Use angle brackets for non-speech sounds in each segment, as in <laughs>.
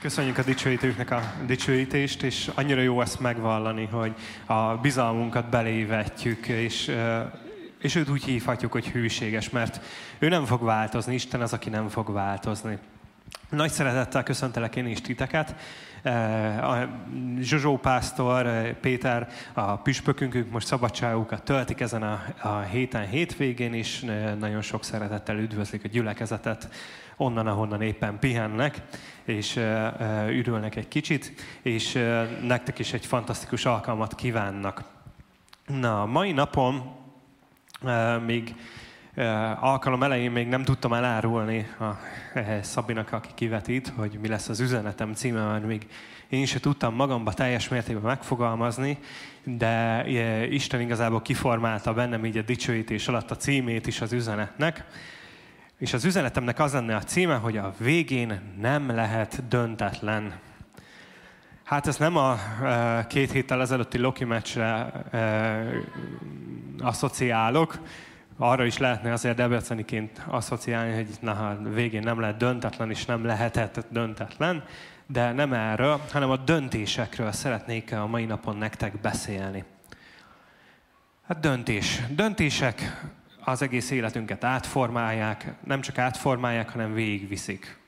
Köszönjük a dicsőítőknek a dicsőítést, és annyira jó ezt megvallani, hogy a bizalmunkat belévetjük, és, és őt úgy hívhatjuk, hogy hűséges, mert ő nem fog változni, Isten az, aki nem fog változni. Nagy szeretettel köszöntelek én is titeket. A Zsozsó pásztor, Péter, a püspökünk most szabadságukat töltik ezen a, a héten, hétvégén is. Nagyon sok szeretettel üdvözlik a gyülekezetet onnan, ahonnan éppen pihennek, és ürülnek egy kicsit, és nektek is egy fantasztikus alkalmat kívánnak. Na, mai napon még alkalom elején még nem tudtam elárulni a Szabinak, aki kivetít, hogy mi lesz az üzenetem címe, mert még én se tudtam magamba teljes mértékben megfogalmazni, de Isten igazából kiformálta bennem így a dicsőítés alatt a címét is az üzenetnek. És az üzenetemnek az lenne a címe, hogy a végén nem lehet döntetlen. Hát ezt nem a e, két héttel ezelőtti Loki meccsre e, asszociálok, arra is lehetne azért debreceniként asszociálni, hogy na, végén nem lehet döntetlen, és nem lehetett döntetlen, de nem erről, hanem a döntésekről szeretnék a mai napon nektek beszélni. Hát döntés. Döntések az egész életünket átformálják, nem csak átformálják, hanem végigviszik.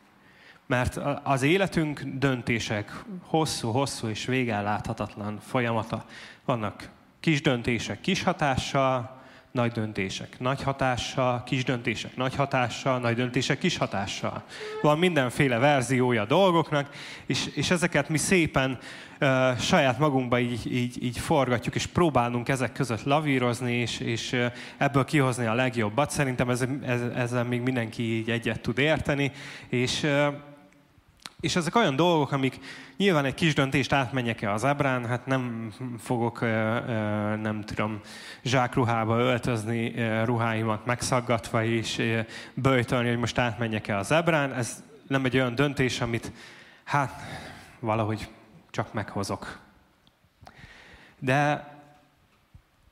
Mert az életünk döntések hosszú-hosszú és végelláthatatlan folyamata. Vannak kis döntések kis hatással, nagy döntések nagy hatással, kis döntések nagy hatással, nagy döntések kis hatással. Van mindenféle verziója a dolgoknak, és, és ezeket mi szépen uh, saját magunkba így, így, így forgatjuk, és próbálunk ezek között lavírozni, és, és uh, ebből kihozni a legjobbat. Szerintem ez, ez, ezzel még mindenki így egyet tud érteni, és uh, és ezek olyan dolgok, amik nyilván egy kis döntést átmenjek-e az ebrán, hát nem fogok, nem tudom, zsákruhába öltözni, ruháimat megszaggatva és böjtölni, hogy most átmenjek-e az ebrán. Ez nem egy olyan döntés, amit hát valahogy csak meghozok. De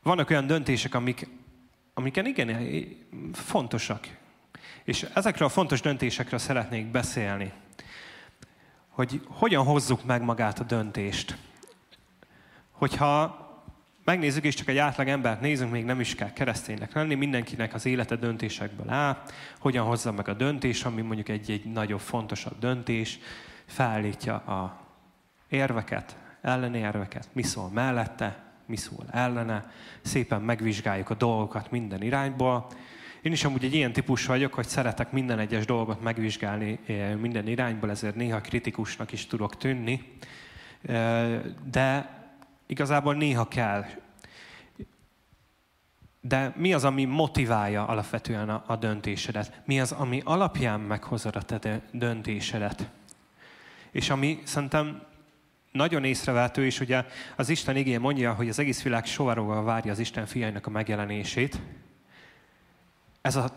vannak olyan döntések, amik, amiken igen, fontosak. És ezekről a fontos döntésekről szeretnék beszélni hogy hogyan hozzuk meg magát a döntést. Hogyha megnézzük, és csak egy átlag embert nézünk, még nem is kell kereszténynek lenni, mindenkinek az élete döntésekből áll, hogyan hozza meg a döntés, ami mondjuk egy, egy nagyobb, fontosabb döntés, felállítja a érveket, ellenérveket, mi szól mellette, mi szól ellene, szépen megvizsgáljuk a dolgokat minden irányból, én is amúgy egy ilyen típus vagyok, hogy szeretek minden egyes dolgot megvizsgálni eh, minden irányból, ezért néha kritikusnak is tudok tűnni, eh, de igazából néha kell. De mi az, ami motiválja alapvetően a, döntésedet? Mi az, ami alapján meghozod a te döntésedet? És ami szerintem nagyon észrevehető, és ugye az Isten igény mondja, hogy az egész világ sovaróval várja az Isten fiainak a megjelenését, ez a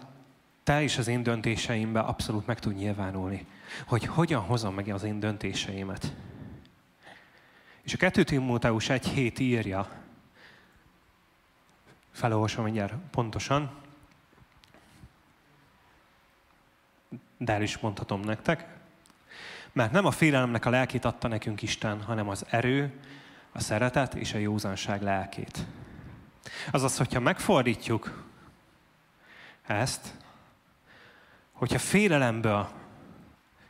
te és az én döntéseimben abszolút meg tud nyilvánulni. Hogy hogyan hozom meg az én döntéseimet. És a 2 Timóteus egy hét írja, felolvasom mindjárt pontosan, de el is mondhatom nektek, mert nem a félelemnek a lelkét adta nekünk Isten, hanem az erő, a szeretet és a józanság lelkét. Azaz, hogyha megfordítjuk ezt, hogyha félelemből,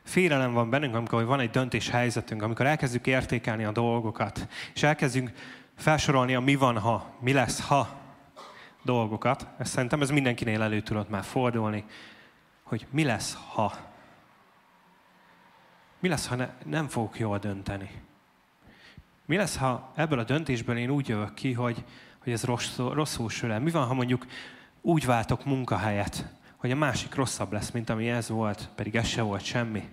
félelem van bennünk, amikor van egy döntés helyzetünk, amikor elkezdjük értékelni a dolgokat, és elkezdjünk felsorolni a mi van, ha, mi lesz, ha dolgokat. Ezt szerintem ez mindenkinél elő tudott már fordulni, hogy mi lesz, ha. Mi lesz, ha ne, nem fogok jól dönteni? Mi lesz, ha ebből a döntésből én úgy jövök ki, hogy, hogy ez rosszul, rosszul sül el? Mi van, ha mondjuk úgy váltok munkahelyet, hogy a másik rosszabb lesz, mint ami ez volt, pedig ez se volt semmi.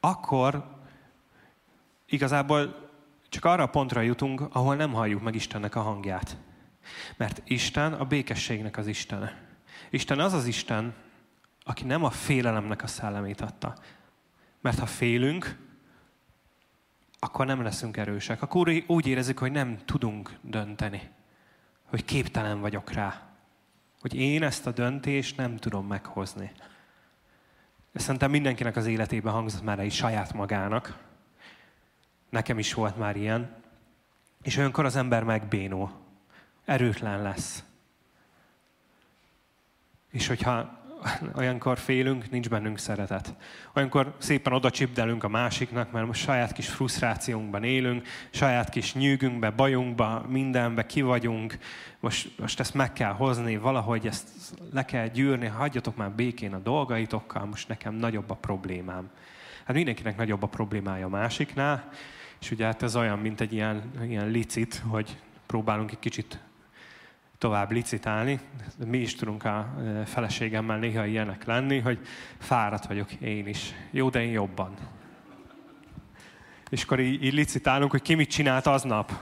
Akkor igazából csak arra a pontra jutunk, ahol nem halljuk meg Istennek a hangját. Mert Isten a békességnek az Istene. Isten az az Isten, aki nem a félelemnek a szellemét adta. Mert ha félünk, akkor nem leszünk erősek. Akkor úgy érezzük, hogy nem tudunk dönteni. Hogy képtelen vagyok rá. Hogy én ezt a döntést nem tudom meghozni. Szerintem mindenkinek az életében hangzott már egy saját magának. Nekem is volt már ilyen. És olyankor az ember megbénul. Erőtlen lesz. És hogyha <laughs> olyankor félünk, nincs bennünk szeretet. Olyankor szépen oda csipdelünk a másiknak, mert most saját kis frusztrációnkban élünk, saját kis nyűgünkbe, bajunkba, mindenbe ki vagyunk, most, most ezt meg kell hozni, valahogy ezt le kell gyűrni, hagyjatok már békén a dolgaitokkal, most nekem nagyobb a problémám. Hát mindenkinek nagyobb a problémája a másiknál, és ugye hát ez olyan, mint egy ilyen, ilyen licit, hogy próbálunk egy kicsit tovább licitálni. Mi is tudunk a feleségemmel néha ilyenek lenni, hogy fáradt vagyok én is. Jó, de én jobban. És akkor így, így licitálunk, hogy ki mit csinált aznap.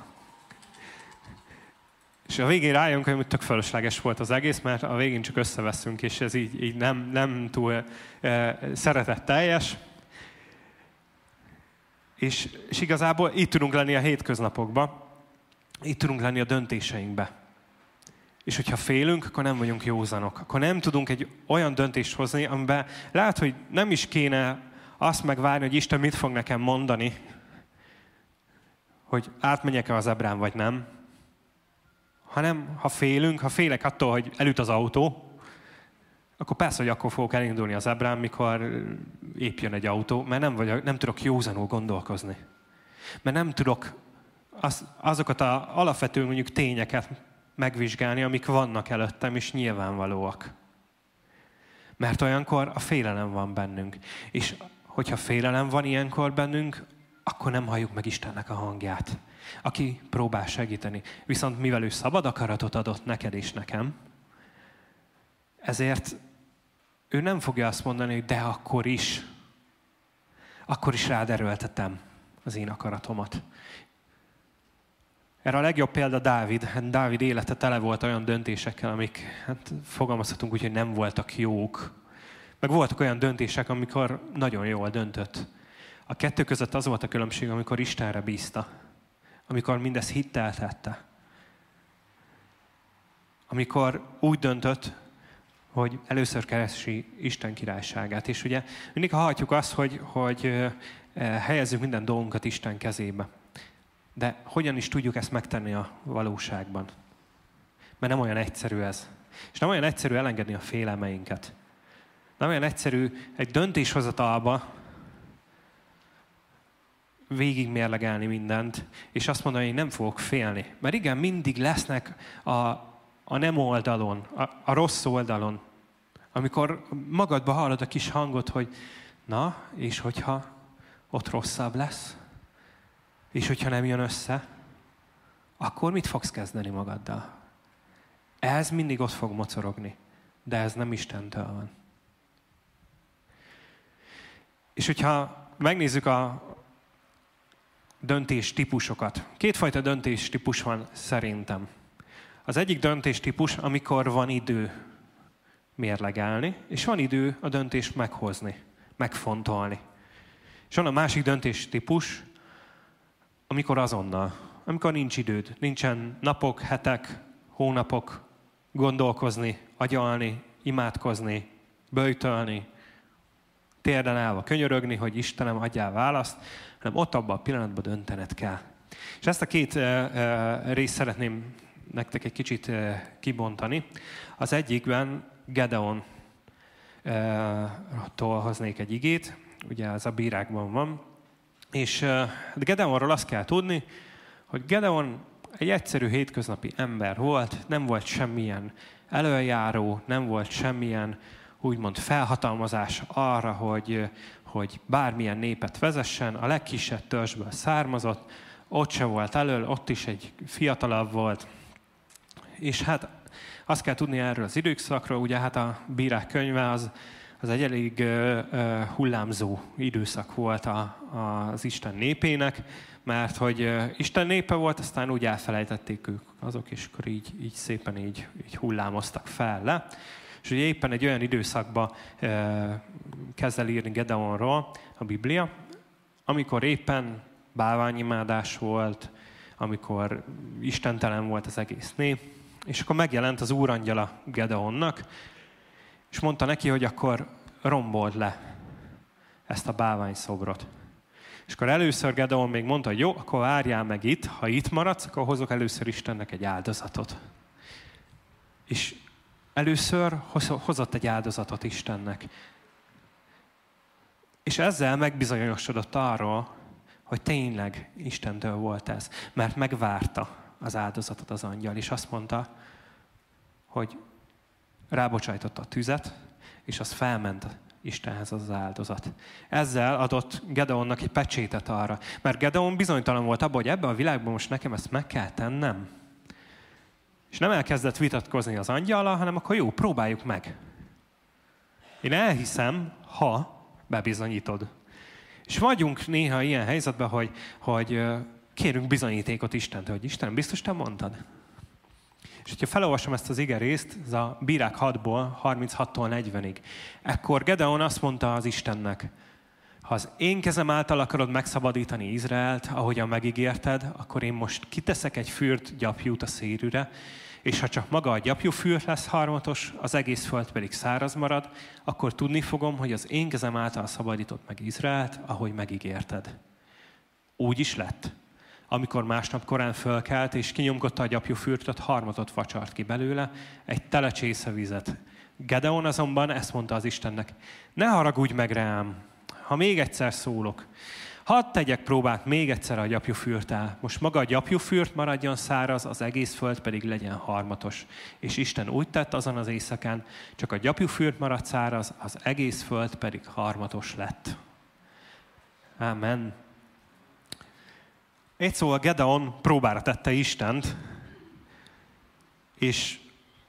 És a végén rájönk, hogy tök fölösleges volt az egész, mert a végén csak összeveszünk, és ez így, így nem, nem túl e, szeretetteljes. És, és igazából itt tudunk lenni a hétköznapokban, itt tudunk lenni a döntéseinkbe. És hogyha félünk, akkor nem vagyunk józanok. Akkor nem tudunk egy olyan döntést hozni, amiben lehet, hogy nem is kéne azt megvárni, hogy Isten mit fog nekem mondani, hogy átmenjek-e az ebrán, vagy nem. Hanem, ha félünk, ha félek attól, hogy elüt az autó, akkor persze, hogy akkor fogok elindulni az ebrán, mikor épp egy autó, mert nem, vagyok, nem tudok józanul gondolkozni. Mert nem tudok az, azokat az alapvető mondjuk tényeket megvizsgálni, amik vannak előttem, és nyilvánvalóak. Mert olyankor a félelem van bennünk. És hogyha félelem van ilyenkor bennünk, akkor nem halljuk meg Istennek a hangját, aki próbál segíteni. Viszont mivel ő szabad akaratot adott neked és nekem, ezért ő nem fogja azt mondani, hogy de akkor is, akkor is rád az én akaratomat. Erre a legjobb példa Dávid. Hát Dávid élete tele volt olyan döntésekkel, amik, hát fogalmazhatunk úgy, hogy nem voltak jók. Meg voltak olyan döntések, amikor nagyon jól döntött. A kettő között az volt a különbség, amikor Istenre bízta. Amikor mindez hittel tette. Amikor úgy döntött, hogy először keresi Isten királyságát. És ugye mindig hallhatjuk azt, hogy, hogy helyezzük minden dolgunkat Isten kezébe. De hogyan is tudjuk ezt megtenni a valóságban? Mert nem olyan egyszerű ez. És nem olyan egyszerű elengedni a félelmeinket. Nem olyan egyszerű egy döntéshozatalba végigmérlegelni mindent, és azt mondani, hogy nem fogok félni. Mert igen, mindig lesznek a, a nem oldalon, a, a rossz oldalon, amikor magadba hallod a kis hangot, hogy na, és hogyha ott rosszabb lesz? És hogyha nem jön össze, akkor mit fogsz kezdeni magaddal? Ez mindig ott fog mocorogni, de ez nem Istentől van. És hogyha megnézzük a döntés típusokat, kétfajta döntés típus van szerintem. Az egyik döntés típus, amikor van idő mérlegelni, és van idő a döntést meghozni, megfontolni. És van a másik döntés típus, amikor azonnal, amikor nincs időd, nincsen napok, hetek, hónapok gondolkozni, agyalni, imádkozni, böjtölni, térden állva könyörögni, hogy Istenem, adjál választ, hanem ott abban a pillanatban döntened kell. És ezt a két e, e, részt szeretném nektek egy kicsit e, kibontani. Az egyikben Gedeon tól hoznék egy igét, ugye az a bírákban van, és Gedeonról azt kell tudni, hogy Gedeon egy egyszerű hétköznapi ember volt, nem volt semmilyen előjáró, nem volt semmilyen úgymond felhatalmazás arra, hogy, hogy bármilyen népet vezessen, a legkisebb törzsből származott, ott se volt elől, ott is egy fiatalabb volt. És hát azt kell tudni erről az időszakról, ugye hát a bírák könyve az az egy elég hullámzó időszak volt a, az Isten népének, mert hogy Isten népe volt, aztán úgy elfelejtették ők azok, és akkor így, így szépen így, így hullámoztak fel le. És ugye éppen egy olyan időszakba kezd el írni Gedeonról a Biblia, amikor éppen bálványimádás volt, amikor istentelen volt az egész nép, és akkor megjelent az úrangyala Gedeonnak, és mondta neki, hogy akkor rombold le ezt a bálvány szobrot. És akkor először Gedeon még mondta, hogy jó, akkor várjál meg itt, ha itt maradsz, akkor hozok először Istennek egy áldozatot. És először hozott egy áldozatot Istennek. És ezzel megbizonyosodott arról, hogy tényleg Istentől volt ez. Mert megvárta az áldozatot az angyal, és azt mondta, hogy rábocsájtotta a tüzet, és az felment Istenhez az, áldozat. Ezzel adott Gedeonnak egy pecsétet arra. Mert Gedeon bizonytalan volt abban, hogy ebben a világban most nekem ezt meg kell tennem. És nem elkezdett vitatkozni az angyala, hanem akkor jó, próbáljuk meg. Én elhiszem, ha bebizonyítod. És vagyunk néha ilyen helyzetben, hogy, hogy kérünk bizonyítékot Istentől, hogy Isten, biztos te mondtad? És hogyha felolvasom ezt az ige részt, ez a Bírák 6-ból, 36-tól 40-ig, ekkor Gedeon azt mondta az Istennek, ha az én kezem által akarod megszabadítani Izraelt, ahogyan megígérted, akkor én most kiteszek egy fürt gyapjút a szérűre, és ha csak maga a gyapjúfűr lesz harmatos, az egész föld pedig száraz marad, akkor tudni fogom, hogy az én kezem által szabadított meg Izraelt, ahogy megígérted. Úgy is lett. Amikor másnap korán fölkelt, és kinyomkodta a gyapjúfűrt, harmatot facsart ki belőle, egy tele vizet. Gedeon azonban ezt mondta az Istennek, ne haragudj meg rám, ha még egyszer szólok, Hadd tegyek próbát még egyszer a gyapjúfürtel. Most maga a gyapjúfürt maradjon száraz, az egész föld pedig legyen harmatos. És Isten úgy tett azon az éjszakán, csak a gyapjúfürt maradt száraz, az egész föld pedig harmatos lett. Amen. Egy szóval Gedeon próbára tette Istent, és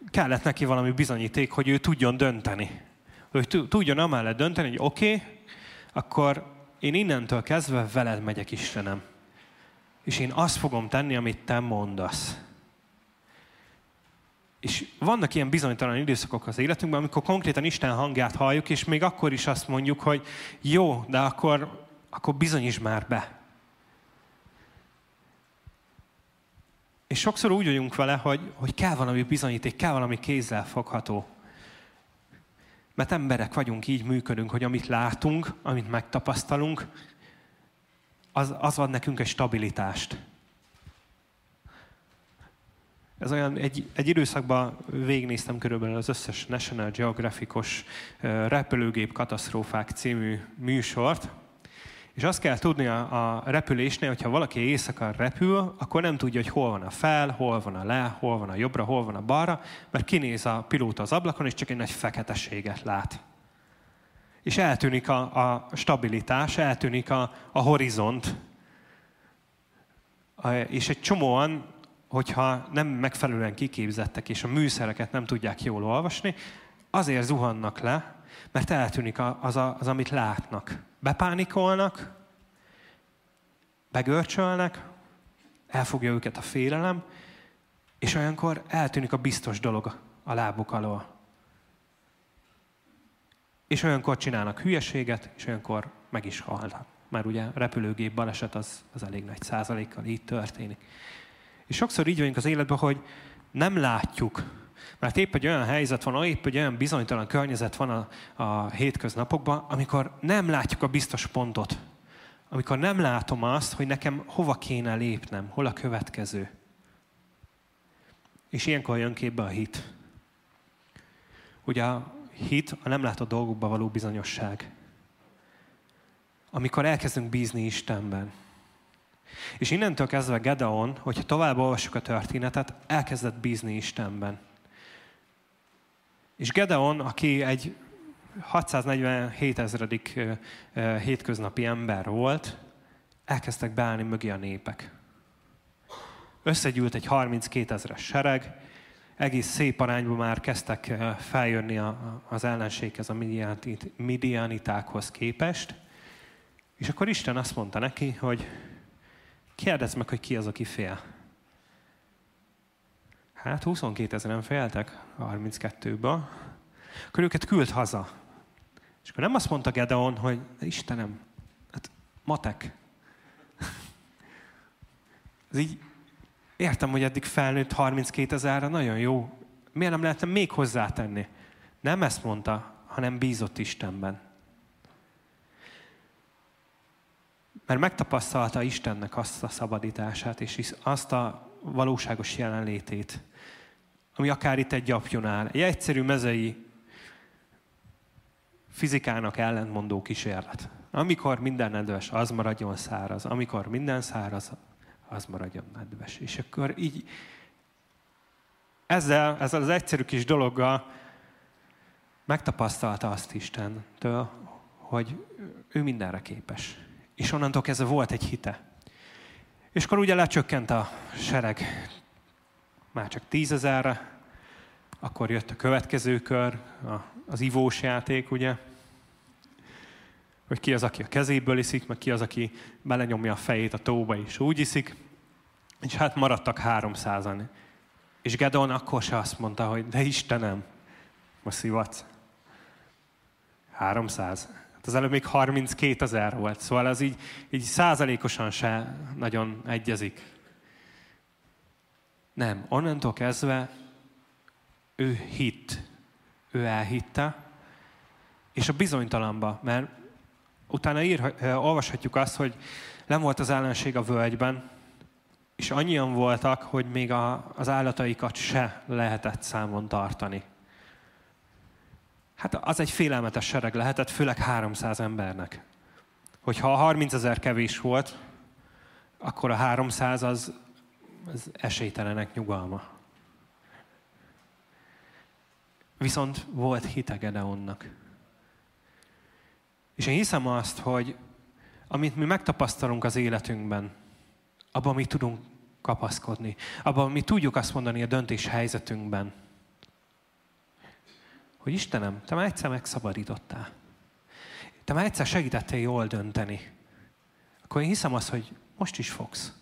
kellett neki valami bizonyíték, hogy ő tudjon dönteni. Hogy tudjon amellett dönteni, hogy oké, okay, akkor én innentől kezdve veled megyek, Istenem. És én azt fogom tenni, amit te mondasz. És vannak ilyen bizonytalan időszakok az életünkben, amikor konkrétan Isten hangját halljuk, és még akkor is azt mondjuk, hogy jó, de akkor, akkor bizonyíts már be. És sokszor úgy vagyunk vele, hogy, hogy kell valami bizonyíték, kell valami kézzel fogható. Mert emberek vagyunk, így működünk, hogy amit látunk, amit megtapasztalunk, az, az ad nekünk egy stabilitást. Ez olyan, egy, egy időszakban végignéztem körülbelül az összes National Geographicos repülőgép katasztrófák című műsort, és azt kell tudni a, a repülésnél, hogyha valaki éjszaka repül, akkor nem tudja, hogy hol van a fel, hol van a le, hol van a jobbra, hol van a balra, mert kinéz a pilóta az ablakon, és csak egy nagy feketeséget lát. És eltűnik a, a stabilitás, eltűnik a, a horizont. És egy csomóan, hogyha nem megfelelően kiképzettek, és a műszereket nem tudják jól olvasni, azért zuhannak le, mert eltűnik az, az amit látnak bepánikolnak, begörcsölnek, elfogja őket a félelem, és olyankor eltűnik a biztos dolog a lábuk alól. És olyankor csinálnak hülyeséget, és olyankor meg is halnak. Mert ugye repülőgép baleset az, az elég nagy százalékkal így történik. És sokszor így vagyunk az életben, hogy nem látjuk mert épp egy olyan helyzet van, épp egy olyan bizonytalan környezet van a, a hétköznapokban, amikor nem látjuk a biztos pontot. Amikor nem látom azt, hogy nekem hova kéne lépnem, hol a következő. És ilyenkor jön képbe a hit. Ugye a hit a nem látott dolgokba való bizonyosság. Amikor elkezdünk bízni Istenben. És innentől kezdve Gedeon, hogyha tovább olvassuk a történetet, elkezdett bízni Istenben. És Gedeon, aki egy 647 ezredik hétköznapi ember volt, elkezdtek beállni mögé a népek. Összegyűlt egy 32 ezres sereg, egész szép arányban már kezdtek feljönni az ellenséghez, a midianitákhoz képest. És akkor Isten azt mondta neki, hogy kérdezd meg, hogy ki az, aki fél. Hát 22 ezeren féltek 32-ből. Akkor őket küld haza. És akkor nem azt mondta Gedeon, hogy Istenem, hát matek. Ez így, értem, hogy eddig felnőtt 32 ezerre, nagyon jó. Miért nem lehetne még hozzátenni? Nem ezt mondta, hanem bízott Istenben. Mert megtapasztalta Istennek azt a szabadítását, és azt a valóságos jelenlétét, ami akár itt egy gyapjonál. Egy egyszerű mezei fizikának ellentmondó kísérlet. Amikor minden nedves, az maradjon száraz. Amikor minden száraz, az maradjon nedves. És akkor így ezzel, ezzel az egyszerű kis dologgal megtapasztalta azt Istentől, hogy ő mindenre képes. És onnantól kezdve volt egy hite. És akkor ugye lecsökkent a sereg már csak tízezerre, akkor jött a következő kör, az ivós játék, ugye, hogy ki az, aki a kezéből iszik, meg ki az, aki belenyomja a fejét a tóba és úgy iszik. És hát maradtak háromszázan. És Gedon akkor se azt mondta, hogy de Istenem, most szivatsz. 300. Hát az előbb még 32 ezer volt, szóval az így, így százalékosan se nagyon egyezik. Nem, onnantól kezdve ő hitt, ő elhitte, és a bizonytalanba, mert utána ír, olvashatjuk azt, hogy nem volt az ellenség a völgyben, és annyian voltak, hogy még a, az állataikat se lehetett számon tartani. Hát az egy félelmetes sereg lehetett, főleg 300 embernek. Hogyha a 30 ezer kevés volt, akkor a 300 az, az esélytelenek nyugalma. Viszont volt hite Gedeonnak. És én hiszem azt, hogy amit mi megtapasztalunk az életünkben, abban mi tudunk kapaszkodni, abban mi tudjuk azt mondani a döntés helyzetünkben, hogy Istenem, te már egyszer megszabadítottál. Te már egyszer segítettél jól dönteni. Akkor én hiszem azt, hogy most is fogsz.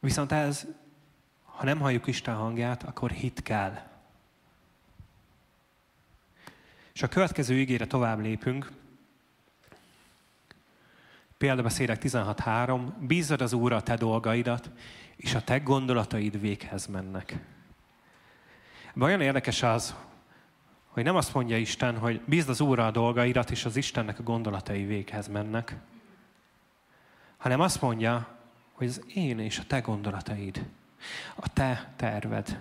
Viszont ez, ha nem halljuk Isten hangját, akkor hit kell. És a következő ígére tovább lépünk. Példabeszédek 16.3. Bízod az Úrra a te dolgaidat, és a te gondolataid véghez mennek. olyan érdekes az, hogy nem azt mondja Isten, hogy bízd az Úrra a dolgaidat, és az Istennek a gondolatai véghez mennek, hanem azt mondja, hogy az én és a te gondolataid, a te terved,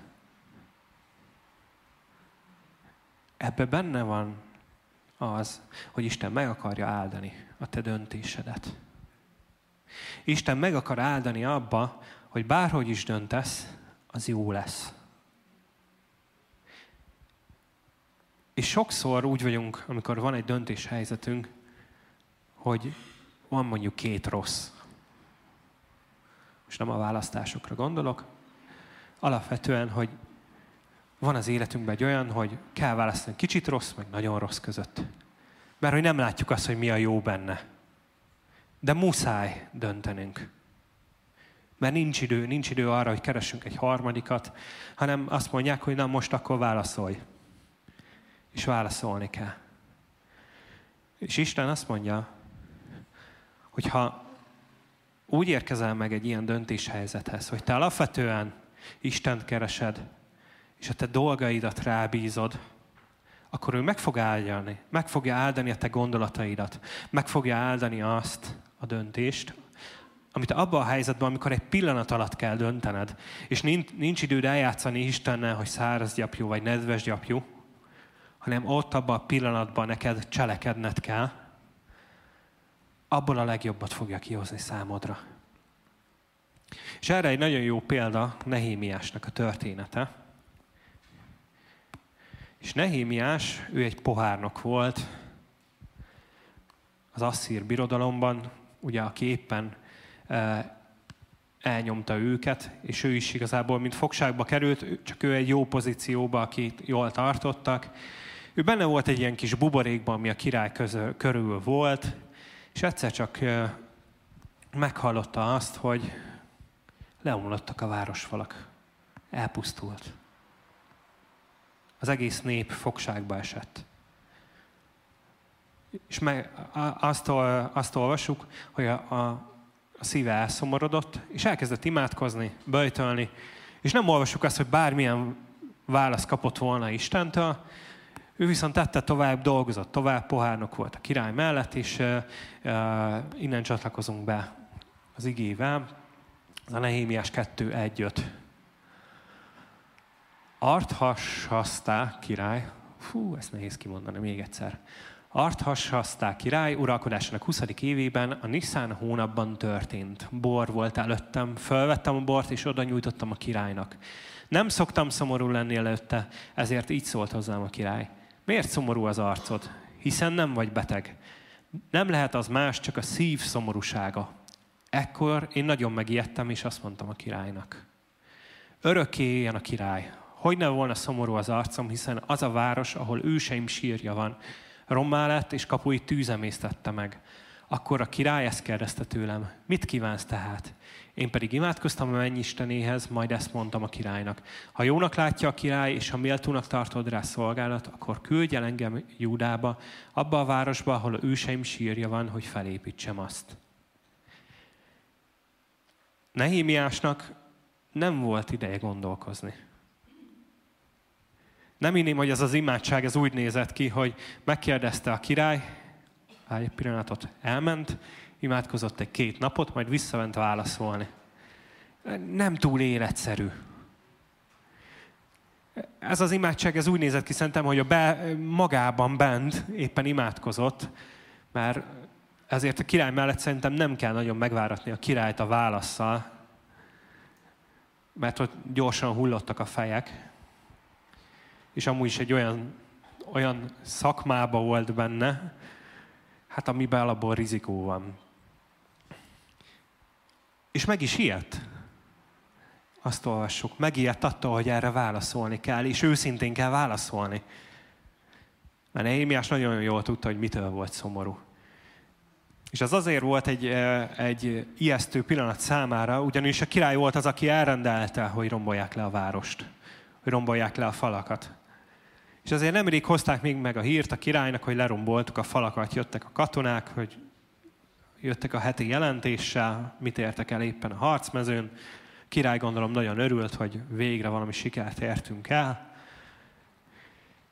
Ebbe benne van az, hogy Isten meg akarja áldani a te döntésedet. Isten meg akar áldani abba, hogy bárhogy is döntesz, az jó lesz. És sokszor úgy vagyunk, amikor van egy döntéshelyzetünk, hogy van mondjuk két rossz. Most nem a választásokra gondolok, alapvetően, hogy van az életünkben egy olyan, hogy kell választani kicsit rossz, meg nagyon rossz között. Mert hogy nem látjuk azt, hogy mi a jó benne. De muszáj döntenünk. Mert nincs idő, nincs idő arra, hogy keressünk egy harmadikat, hanem azt mondják, hogy na most akkor válaszolj. És válaszolni kell. És Isten azt mondja, hogy ha úgy érkezel meg egy ilyen döntéshelyzethez, hogy te alapvetően Istent keresed, és a te dolgaidat rábízod, akkor ő meg fog áldani, meg fogja áldani a te gondolataidat, meg fogja áldani azt a döntést, amit abban a helyzetben, amikor egy pillanat alatt kell döntened, és nincs, időd eljátszani Istennel, hogy száraz gyapjú vagy nedves gyapjú, hanem ott abban a pillanatban neked cselekedned kell, abból a legjobbat fogja kihozni számodra. És erre egy nagyon jó példa Nehémiásnak a története. És Nehémiás, ő egy pohárnok volt az asszír birodalomban, ugye aki éppen e, elnyomta őket, és ő is igazából, mint fogságba került, csak ő egy jó pozícióba, akit jól tartottak. Ő benne volt egy ilyen kis buborékban, ami a király közül, körül volt, és egyszer csak meghallotta azt, hogy leomlottak a városfalak. Elpusztult az egész nép fogságba esett. És meg, azt, azt olvasjuk, hogy a, a, a szíve elszomorodott, és elkezdett imádkozni, böjtölni, és nem olvasjuk azt, hogy bármilyen válasz kapott volna Istentől, Ő viszont tette tovább, dolgozott tovább, pohárnok volt a király mellett, és innen csatlakozunk be az igével. Ez a Nehémiás 2.1.5. Arthashasztá király, fú, ezt nehéz kimondani még egyszer. Arthashasztá király uralkodásának 20. évében a Nisztán hónapban történt. Bor volt előttem, felvettem a bort és oda nyújtottam a királynak. Nem szoktam szomorú lenni előtte, ezért így szólt hozzám a király. Miért szomorú az arcod? Hiszen nem vagy beteg. Nem lehet az más, csak a szív szomorúsága. Ekkor én nagyon megijedtem, és azt mondtam a királynak. Örökké éljen a király. Hogy ne volna szomorú az arcom, hiszen az a város, ahol őseim sírja van, rommá lett, és kapui tűzemésztette meg. Akkor a király ezt kérdezte tőlem, mit kívánsz tehát? Én pedig imádkoztam a mennyistenéhez, majd ezt mondtam a királynak. Ha jónak látja a király, és ha méltónak tartod rá szolgálat, akkor küldj el engem Júdába, abba a városba, ahol a őseim sírja van, hogy felépítsem azt. Nehémiásnak nem volt ideje gondolkozni. Nem inném, hogy ez az imádság ez úgy nézett ki, hogy megkérdezte a király, egy pillanatot elment, imádkozott egy két napot, majd visszament válaszolni. Nem túl életszerű. Ez az imádság, ez úgy nézett ki szerintem, hogy a be, magában bent éppen imádkozott, mert ezért a király mellett szerintem nem kell nagyon megváratni a királyt a válaszsal, mert ott gyorsan hullottak a fejek, és amúgy is egy olyan, olyan szakmába volt benne, hát amiben alapból rizikó van. És meg is ilyet. Azt olvassuk. Megijedt attól, hogy erre válaszolni kell, és őszintén kell válaszolni. Mert Nehémiás nagyon jól tudta, hogy mitől volt szomorú. És az azért volt egy, egy ijesztő pillanat számára, ugyanis a király volt az, aki elrendelte, hogy rombolják le a várost, hogy rombolják le a falakat. És azért nemrég hozták még meg a hírt a királynak, hogy leromboltuk a falakat, jöttek a katonák, hogy jöttek a heti jelentéssel, mit értek el éppen a harcmezőn. Király gondolom nagyon örült, hogy végre valami sikert értünk el.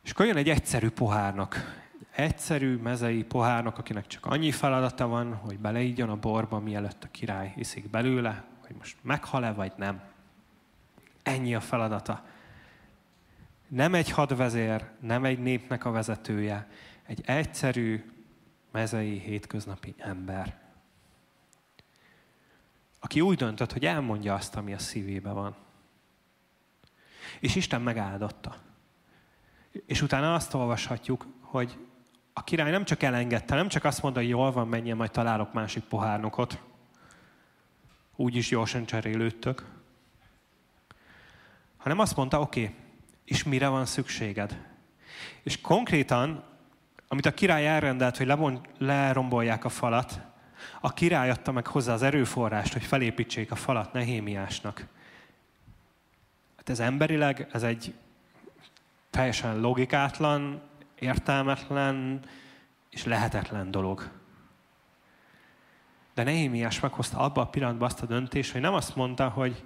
És akkor jön egy egyszerű pohárnak, egyszerű mezei pohárnak, akinek csak annyi feladata van, hogy beleígyon a borba, mielőtt a király iszik belőle, hogy most meghal-e vagy nem. Ennyi a feladata. Nem egy hadvezér, nem egy népnek a vezetője, egy egyszerű, mezei, hétköznapi ember, aki úgy döntött, hogy elmondja azt, ami a szívébe van. És Isten megáldotta. És utána azt olvashatjuk, hogy a király nem csak elengedte, nem csak azt mondta, hogy jól van, menjen, majd találok másik pohárnokot. Úgyis gyorsan cserélődtök. Hanem azt mondta, oké, okay, és mire van szükséged? És konkrétan, amit a király elrendelt, hogy lerombolják a falat, a király adta meg hozzá az erőforrást, hogy felépítsék a falat Nehémiásnak. Hát ez emberileg, ez egy teljesen logikátlan, értelmetlen és lehetetlen dolog. De Nehémiás meghozta abba a pillanatban azt a döntést, hogy nem azt mondta, hogy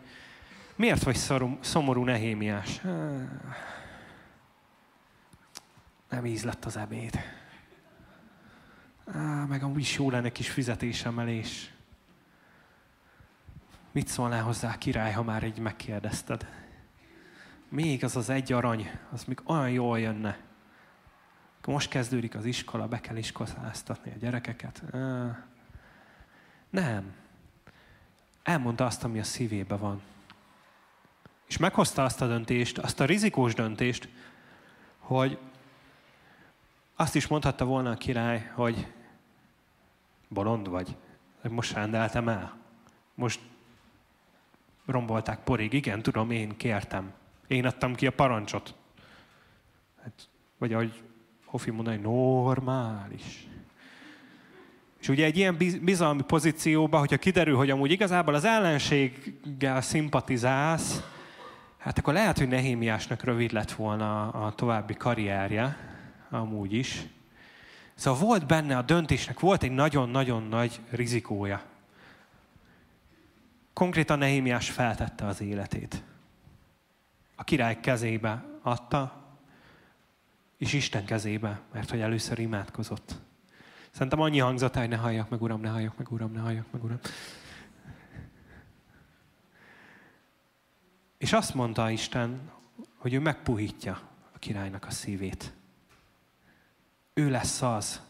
miért vagy szomorú Nehémiás? Nem íz lett az ebéd. Á, meg amúgy is jó lenne kis fizetésemelés. Mit szólnál hozzá, király, ha már így megkérdezted? Még az az egy arany, az még olyan jól jönne. Most kezdődik az iskola, be kell iskoláztatni a gyerekeket. Nem. Elmondta azt, ami a szívébe van. És meghozta azt a döntést, azt a rizikós döntést, hogy azt is mondhatta volna a király, hogy bolond vagy, most rendeltem el. Most rombolták porig. Igen, tudom, én kértem. Én adtam ki a parancsot. Hát, vagy ahogy Hofi mondani, normális. És ugye egy ilyen bizalmi pozícióban, hogyha kiderül, hogy amúgy igazából az ellenséggel szimpatizálsz, hát akkor lehet, hogy Nehémiásnak rövid lett volna a további karrierje, amúgy is. Szóval volt benne a döntésnek, volt egy nagyon-nagyon nagy rizikója. Konkrétan Nehémiás feltette az életét. A király kezébe adta, és Isten kezébe, mert hogy először imádkozott. Szerintem annyi hangzott, hogy ne halljak meg, Uram, ne halljak meg, Uram, ne halljak meg, Uram. És azt mondta Isten, hogy ő megpuhítja a királynak a szívét. Ő lesz az,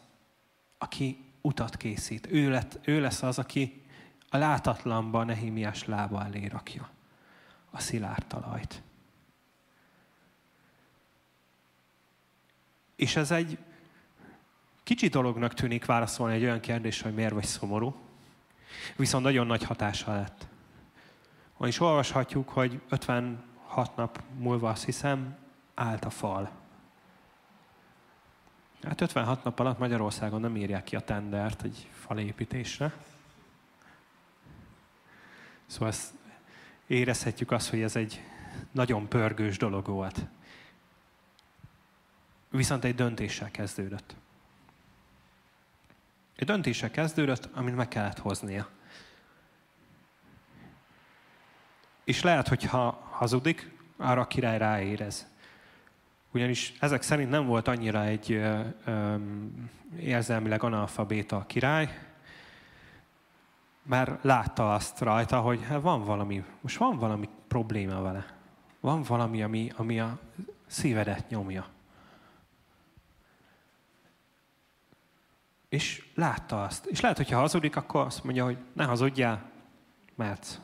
aki utat készít. Ő, lett, ő lesz az, aki a látatlanba Nehémiás lába elé rakja a szilárd talajt. És ez egy kicsi dolognak tűnik válaszolni egy olyan kérdésre, hogy miért vagy szomorú, viszont nagyon nagy hatása lett. Is olvashatjuk, hogy 56 nap múlva azt hiszem, állt a fal. Hát 56 nap alatt Magyarországon nem írják ki a tendert egy falépítésre. Szóval ezt érezhetjük azt, hogy ez egy nagyon pörgős dolog volt. Viszont egy döntéssel kezdődött. Egy döntéssel kezdődött, amit meg kellett hoznia. És lehet, hogy ha hazudik, arra a király ráérez. Ugyanis ezek szerint nem volt annyira egy ö, ö, érzelmileg analfabéta a király, mert látta azt rajta, hogy hát van valami, most van valami probléma vele. Van valami, ami, ami a szívedet nyomja. És látta azt. És lehet, hogyha hazudik, akkor azt mondja, hogy ne hazudjál, mert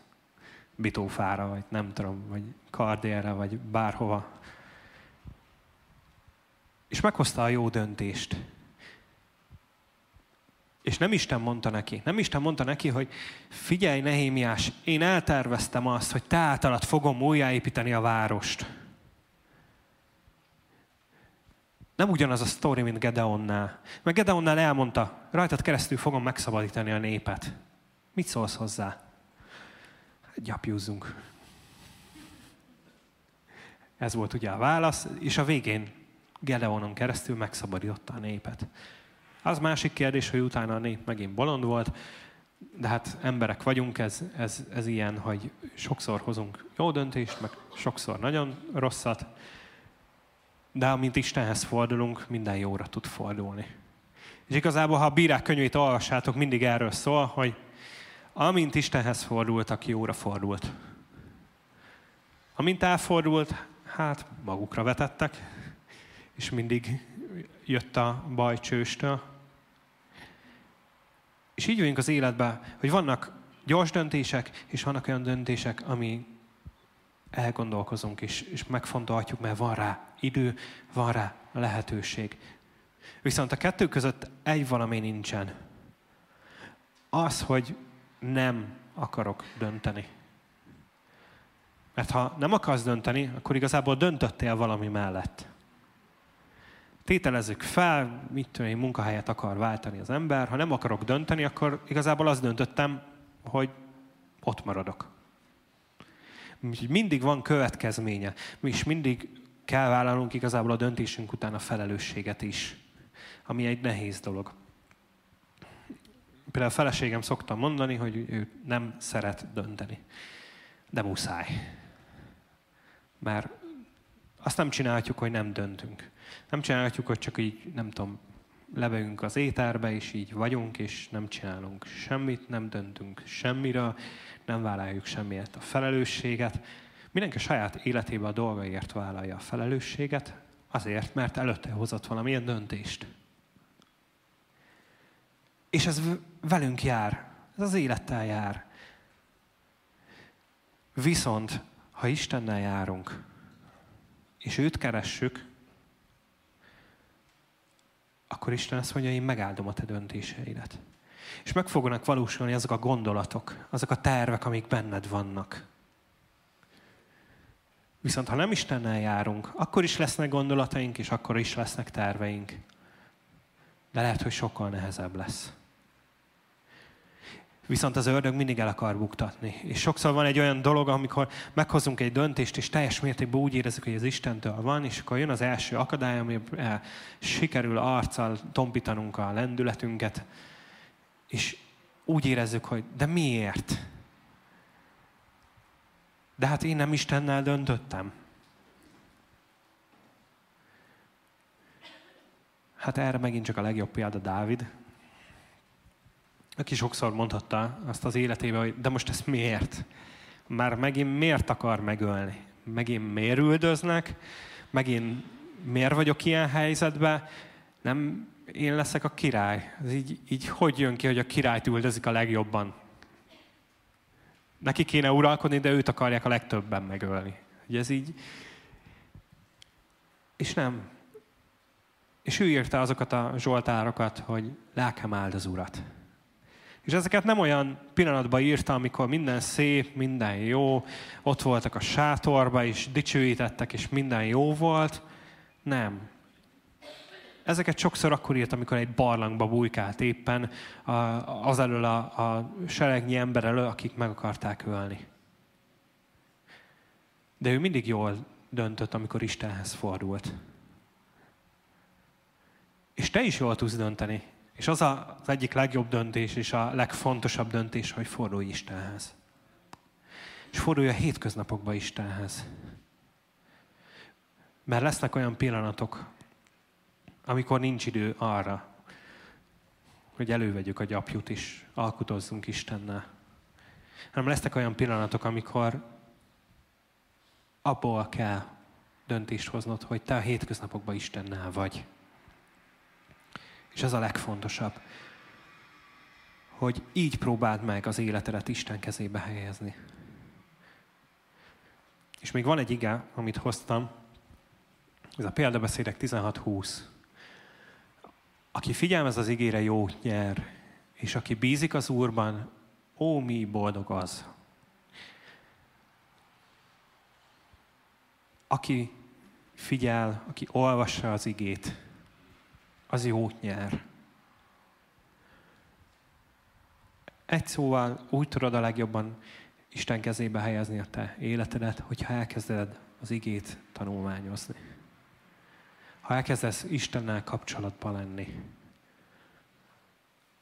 bitófára, vagy nem tudom, vagy kardérre, vagy bárhova. És meghozta a jó döntést. És nem Isten mondta neki, nem Isten mondta neki, hogy figyelj Nehémiás, én elterveztem azt, hogy te általad fogom újjáépíteni a várost. Nem ugyanaz a sztori, mint Gedeonnál. Mert Gedeonnál elmondta, rajtad keresztül fogom megszabadítani a népet. Mit szólsz hozzá? Gyapjúzzunk. Ez volt ugye a válasz, és a végén Gedeonon keresztül megszabadította a népet. Az másik kérdés, hogy utána a nép megint bolond volt, de hát emberek vagyunk, ez, ez, ez ilyen, hogy sokszor hozunk jó döntést, meg sokszor nagyon rosszat, de amint Istenhez fordulunk, minden jóra tud fordulni. És igazából, ha a bírák könyvét olvassátok, mindig erről szól, hogy amint Istenhez fordultak, jóra fordult. Amint elfordult, hát magukra vetettek, és mindig jött a baj csőstől. És így vagyunk az életben, hogy vannak gyors döntések, és vannak olyan döntések, ami elgondolkozunk, és, és megfontolhatjuk, mert van rá idő, van rá lehetőség. Viszont a kettő között egy valami nincsen. Az, hogy nem akarok dönteni. Mert ha nem akarsz dönteni, akkor igazából döntöttél valami mellett. Tételezzük fel, mit tudom én, munkahelyet akar váltani az ember. Ha nem akarok dönteni, akkor igazából azt döntöttem, hogy ott maradok. Mindig van következménye, és mindig kell vállalnunk igazából a döntésünk után a felelősséget is, ami egy nehéz dolog. Például a feleségem szoktam mondani, hogy ő nem szeret dönteni. De muszáj. Mert azt nem csinálhatjuk, hogy nem döntünk. Nem csinálhatjuk, hogy csak így, nem tudom, levegünk az étárbe, és így vagyunk, és nem csinálunk semmit, nem döntünk semmire, nem vállaljuk semmiért a felelősséget. Mindenki a saját életében a dolgaiért vállalja a felelősséget, azért, mert előtte hozott valamilyen döntést. És ez velünk jár, ez az élettel jár. Viszont, ha Istennel járunk, és őt keressük, akkor Isten azt mondja, én megáldom a te döntéseidet. És meg fognak valósulni azok a gondolatok, azok a tervek, amik benned vannak. Viszont ha nem Istennel járunk, akkor is lesznek gondolataink, és akkor is lesznek terveink. De lehet, hogy sokkal nehezebb lesz. Viszont az ördög mindig el akar buktatni. És sokszor van egy olyan dolog, amikor meghozunk egy döntést, és teljes mértékben úgy érezzük, hogy ez Istentől van, és akkor jön az első akadály, ami sikerül arccal tompítanunk a lendületünket, és úgy érezzük, hogy de miért? De hát én nem Istennel döntöttem. Hát erre megint csak a legjobb példa Dávid, aki sokszor mondhatta azt az életébe, hogy de most ezt miért? Már megint miért akar megölni? Megint miért üldöznek? Megint miért vagyok ilyen helyzetben? Nem én leszek a király. Ez így, így hogy jön ki, hogy a királyt üldözik a legjobban? Neki kéne uralkodni, de őt akarják a legtöbben megölni. Ugye ez így... És nem. És ő írta azokat a zsoltárokat, hogy lelkem áld az urat. És ezeket nem olyan pillanatban írta, amikor minden szép, minden jó, ott voltak a sátorba, és dicsőítettek, és minden jó volt. Nem. Ezeket sokszor akkor írt, amikor egy barlangba bujkált éppen az elől a, a selegnyi ember elől, akik meg akarták ölni. De ő mindig jól döntött, amikor Istenhez fordult. És te is jól tudsz dönteni. És az az egyik legjobb döntés és a legfontosabb döntés, hogy fordulj Istenhez. És fordulj a hétköznapokba Istenhez. Mert lesznek olyan pillanatok, amikor nincs idő arra, hogy elővegyük a gyapjút is, alkutozzunk Istennel. Hanem lesznek olyan pillanatok, amikor abból kell döntést hoznod, hogy te a hétköznapokban Istennel vagy. És ez a legfontosabb, hogy így próbáld meg az életedet Isten kezébe helyezni. És még van egy ige, amit hoztam, ez a példabeszédek 16-20. Aki figyelmez az igére, jót nyer, és aki bízik az Úrban, ó, mi boldog az. Aki figyel, aki olvassa az igét, az jót nyer. Egy szóval úgy tudod a legjobban Isten kezébe helyezni a te életedet, hogyha elkezded az igét tanulmányozni. Ha elkezdesz Istennel kapcsolatban lenni.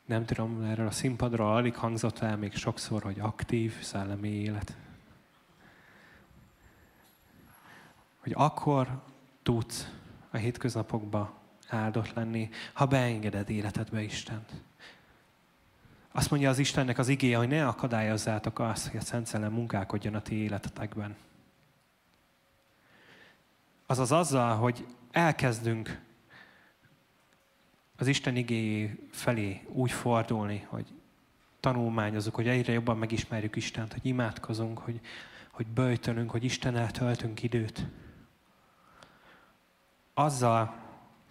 Nem tudom, erről a színpadról alig hangzott el még sokszor, hogy aktív szellemi élet. Hogy akkor tudsz a hétköznapokban áldott lenni, ha beengeded életedbe Istent. Azt mondja az Istennek az igéje, hogy ne akadályozzátok azt, hogy a Szent Szellem munkálkodjon a ti életetekben. Azaz azzal, hogy elkezdünk az Isten igéjé felé úgy fordulni, hogy tanulmányozunk, hogy egyre jobban megismerjük Istent, hogy imádkozunk, hogy, hogy böjtönünk, hogy Istennel töltünk időt. Azzal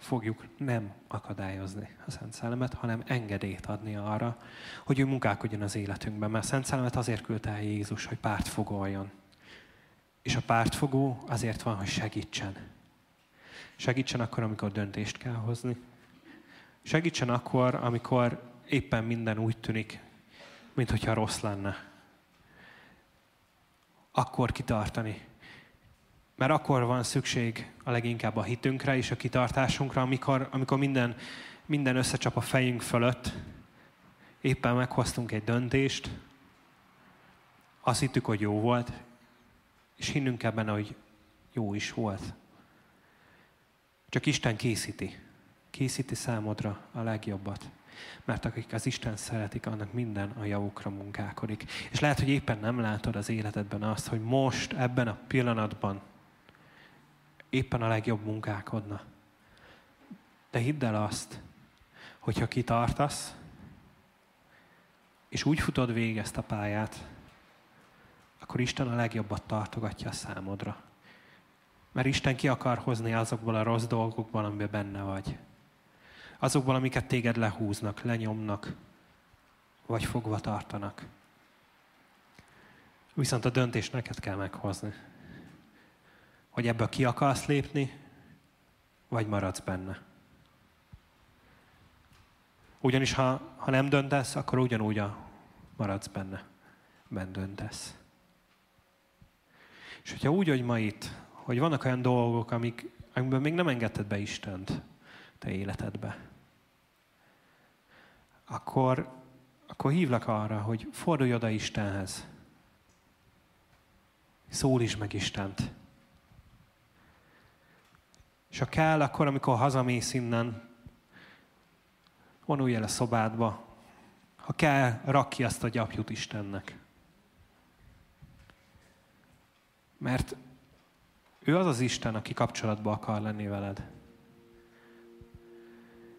fogjuk nem akadályozni a Szent Szellemet, hanem engedélyt adni arra, hogy ő munkálkodjon az életünkben. Mert a Szent Szellemet azért küldte el Jézus, hogy pártfogoljon. És a pártfogó azért van, hogy segítsen. Segítsen akkor, amikor döntést kell hozni. Segítsen akkor, amikor éppen minden úgy tűnik, mintha rossz lenne. Akkor kitartani, mert akkor van szükség a leginkább a hitünkre és a kitartásunkra, amikor, amikor minden, minden összecsap a fejünk fölött, éppen meghoztunk egy döntést, azt hittük, hogy jó volt, és hinnünk kell benne, hogy jó is volt. Csak Isten készíti. Készíti számodra a legjobbat. Mert akik az Isten szeretik, annak minden a javukra munkálkodik. És lehet, hogy éppen nem látod az életedben azt, hogy most, ebben a pillanatban éppen a legjobb munkálkodna. De hidd el azt, hogyha kitartasz, és úgy futod végig ezt a pályát, akkor Isten a legjobbat tartogatja a számodra. Mert Isten ki akar hozni azokból a rossz dolgokból, amiben benne vagy. Azokból, amiket téged lehúznak, lenyomnak, vagy fogva tartanak. Viszont a döntést neked kell meghozni hogy ebből ki akarsz lépni, vagy maradsz benne. Ugyanis ha, ha nem döntesz, akkor ugyanúgy a maradsz benne. Ben döntesz. És hogyha úgy, hogy ma itt, hogy vannak olyan dolgok, amik, amikben még nem engedted be Istent te életedbe, akkor, akkor hívlak arra, hogy fordulj oda Istenhez. Szólítsd meg Istent. És ha kell, akkor amikor hazamész innen, vonulj el a szobádba. Ha kell, rak ki azt a gyapjút Istennek. Mert ő az az Isten, aki kapcsolatba akar lenni veled.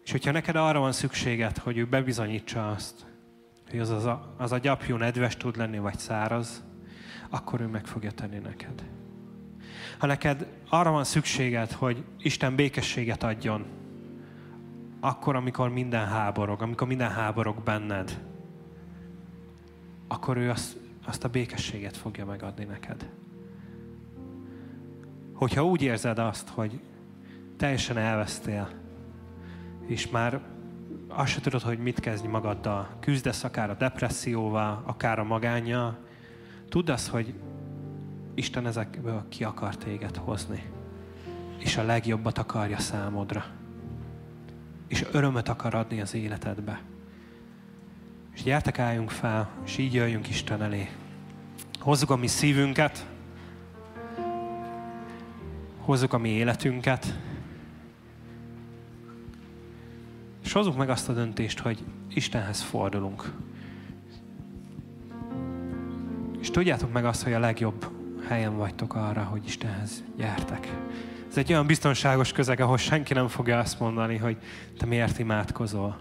És hogyha neked arra van szükséged, hogy ő bebizonyítsa azt, hogy az, az, a, az a gyapjú nedves tud lenni, vagy száraz, akkor ő meg fogja tenni neked. Ha neked arra van szükséged, hogy Isten békességet adjon, akkor, amikor minden háborog, amikor minden háborog benned, akkor ő azt, azt a békességet fogja megadni neked. Hogyha úgy érzed azt, hogy teljesen elvesztél, és már azt se tudod, hogy mit kezdj magaddal, küzdesz akár a depresszióval, akár a magányjal, tudd azt, hogy Isten ezekből ki akar téged hozni. És a legjobbat akarja számodra. És örömöt akar adni az életedbe. És gyertek, álljunk fel, és így jöjjünk Isten elé. Hozzuk a mi szívünket, hozzuk a mi életünket, és hozzuk meg azt a döntést, hogy Istenhez fordulunk. És tudjátok meg azt, hogy a legjobb helyen vagytok arra, hogy Istenhez gyertek. Ez egy olyan biztonságos közeg, ahol senki nem fogja azt mondani, hogy te miért imádkozol.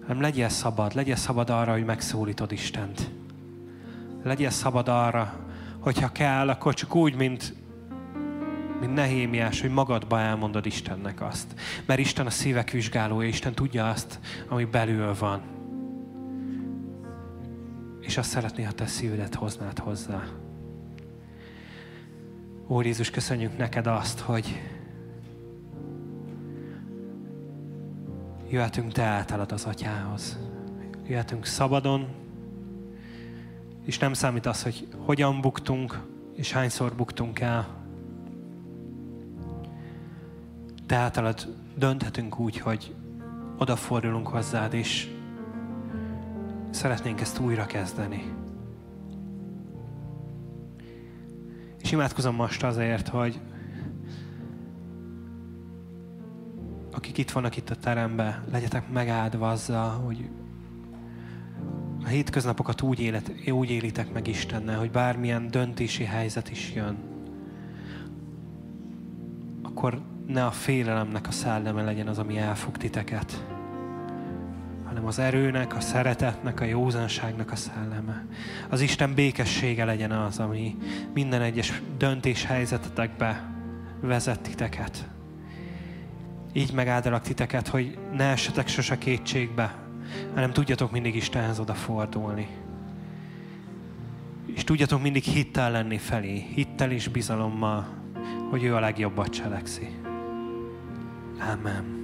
Hanem legyél szabad, legyél szabad arra, hogy megszólítod Istent. Legyél szabad arra, hogyha kell, akkor csak úgy, mint, mint Nehémiás, hogy magadba elmondod Istennek azt. Mert Isten a szívek vizsgálója, Isten tudja azt, ami belül van. És azt szeretné, ha te szívedet hoznád hozzá. Úr Jézus, köszönjük neked azt, hogy jöhetünk te általad az atyához. Jöhetünk szabadon, és nem számít az, hogy hogyan buktunk, és hányszor buktunk el. Te általad dönthetünk úgy, hogy odafordulunk hozzád, és szeretnénk ezt újra kezdeni. És imádkozom most azért, hogy akik itt vannak itt a teremben, legyetek megáldva azzal, hogy a hétköznapokat úgy, élet, úgy élitek meg Istennel, hogy bármilyen döntési helyzet is jön, akkor ne a félelemnek a szelleme legyen az, ami elfog titeket, hanem az erőnek, a szeretetnek, a józanságnak a szelleme. Az Isten békessége legyen az, ami minden egyes döntés helyzetetekbe vezet titeket. Így megáldalak titeket, hogy ne essetek sose kétségbe, hanem tudjatok mindig Istenhez odafordulni. És tudjatok mindig hittel lenni felé, hittel és bizalommal, hogy ő a legjobbat cselekszi. Amen.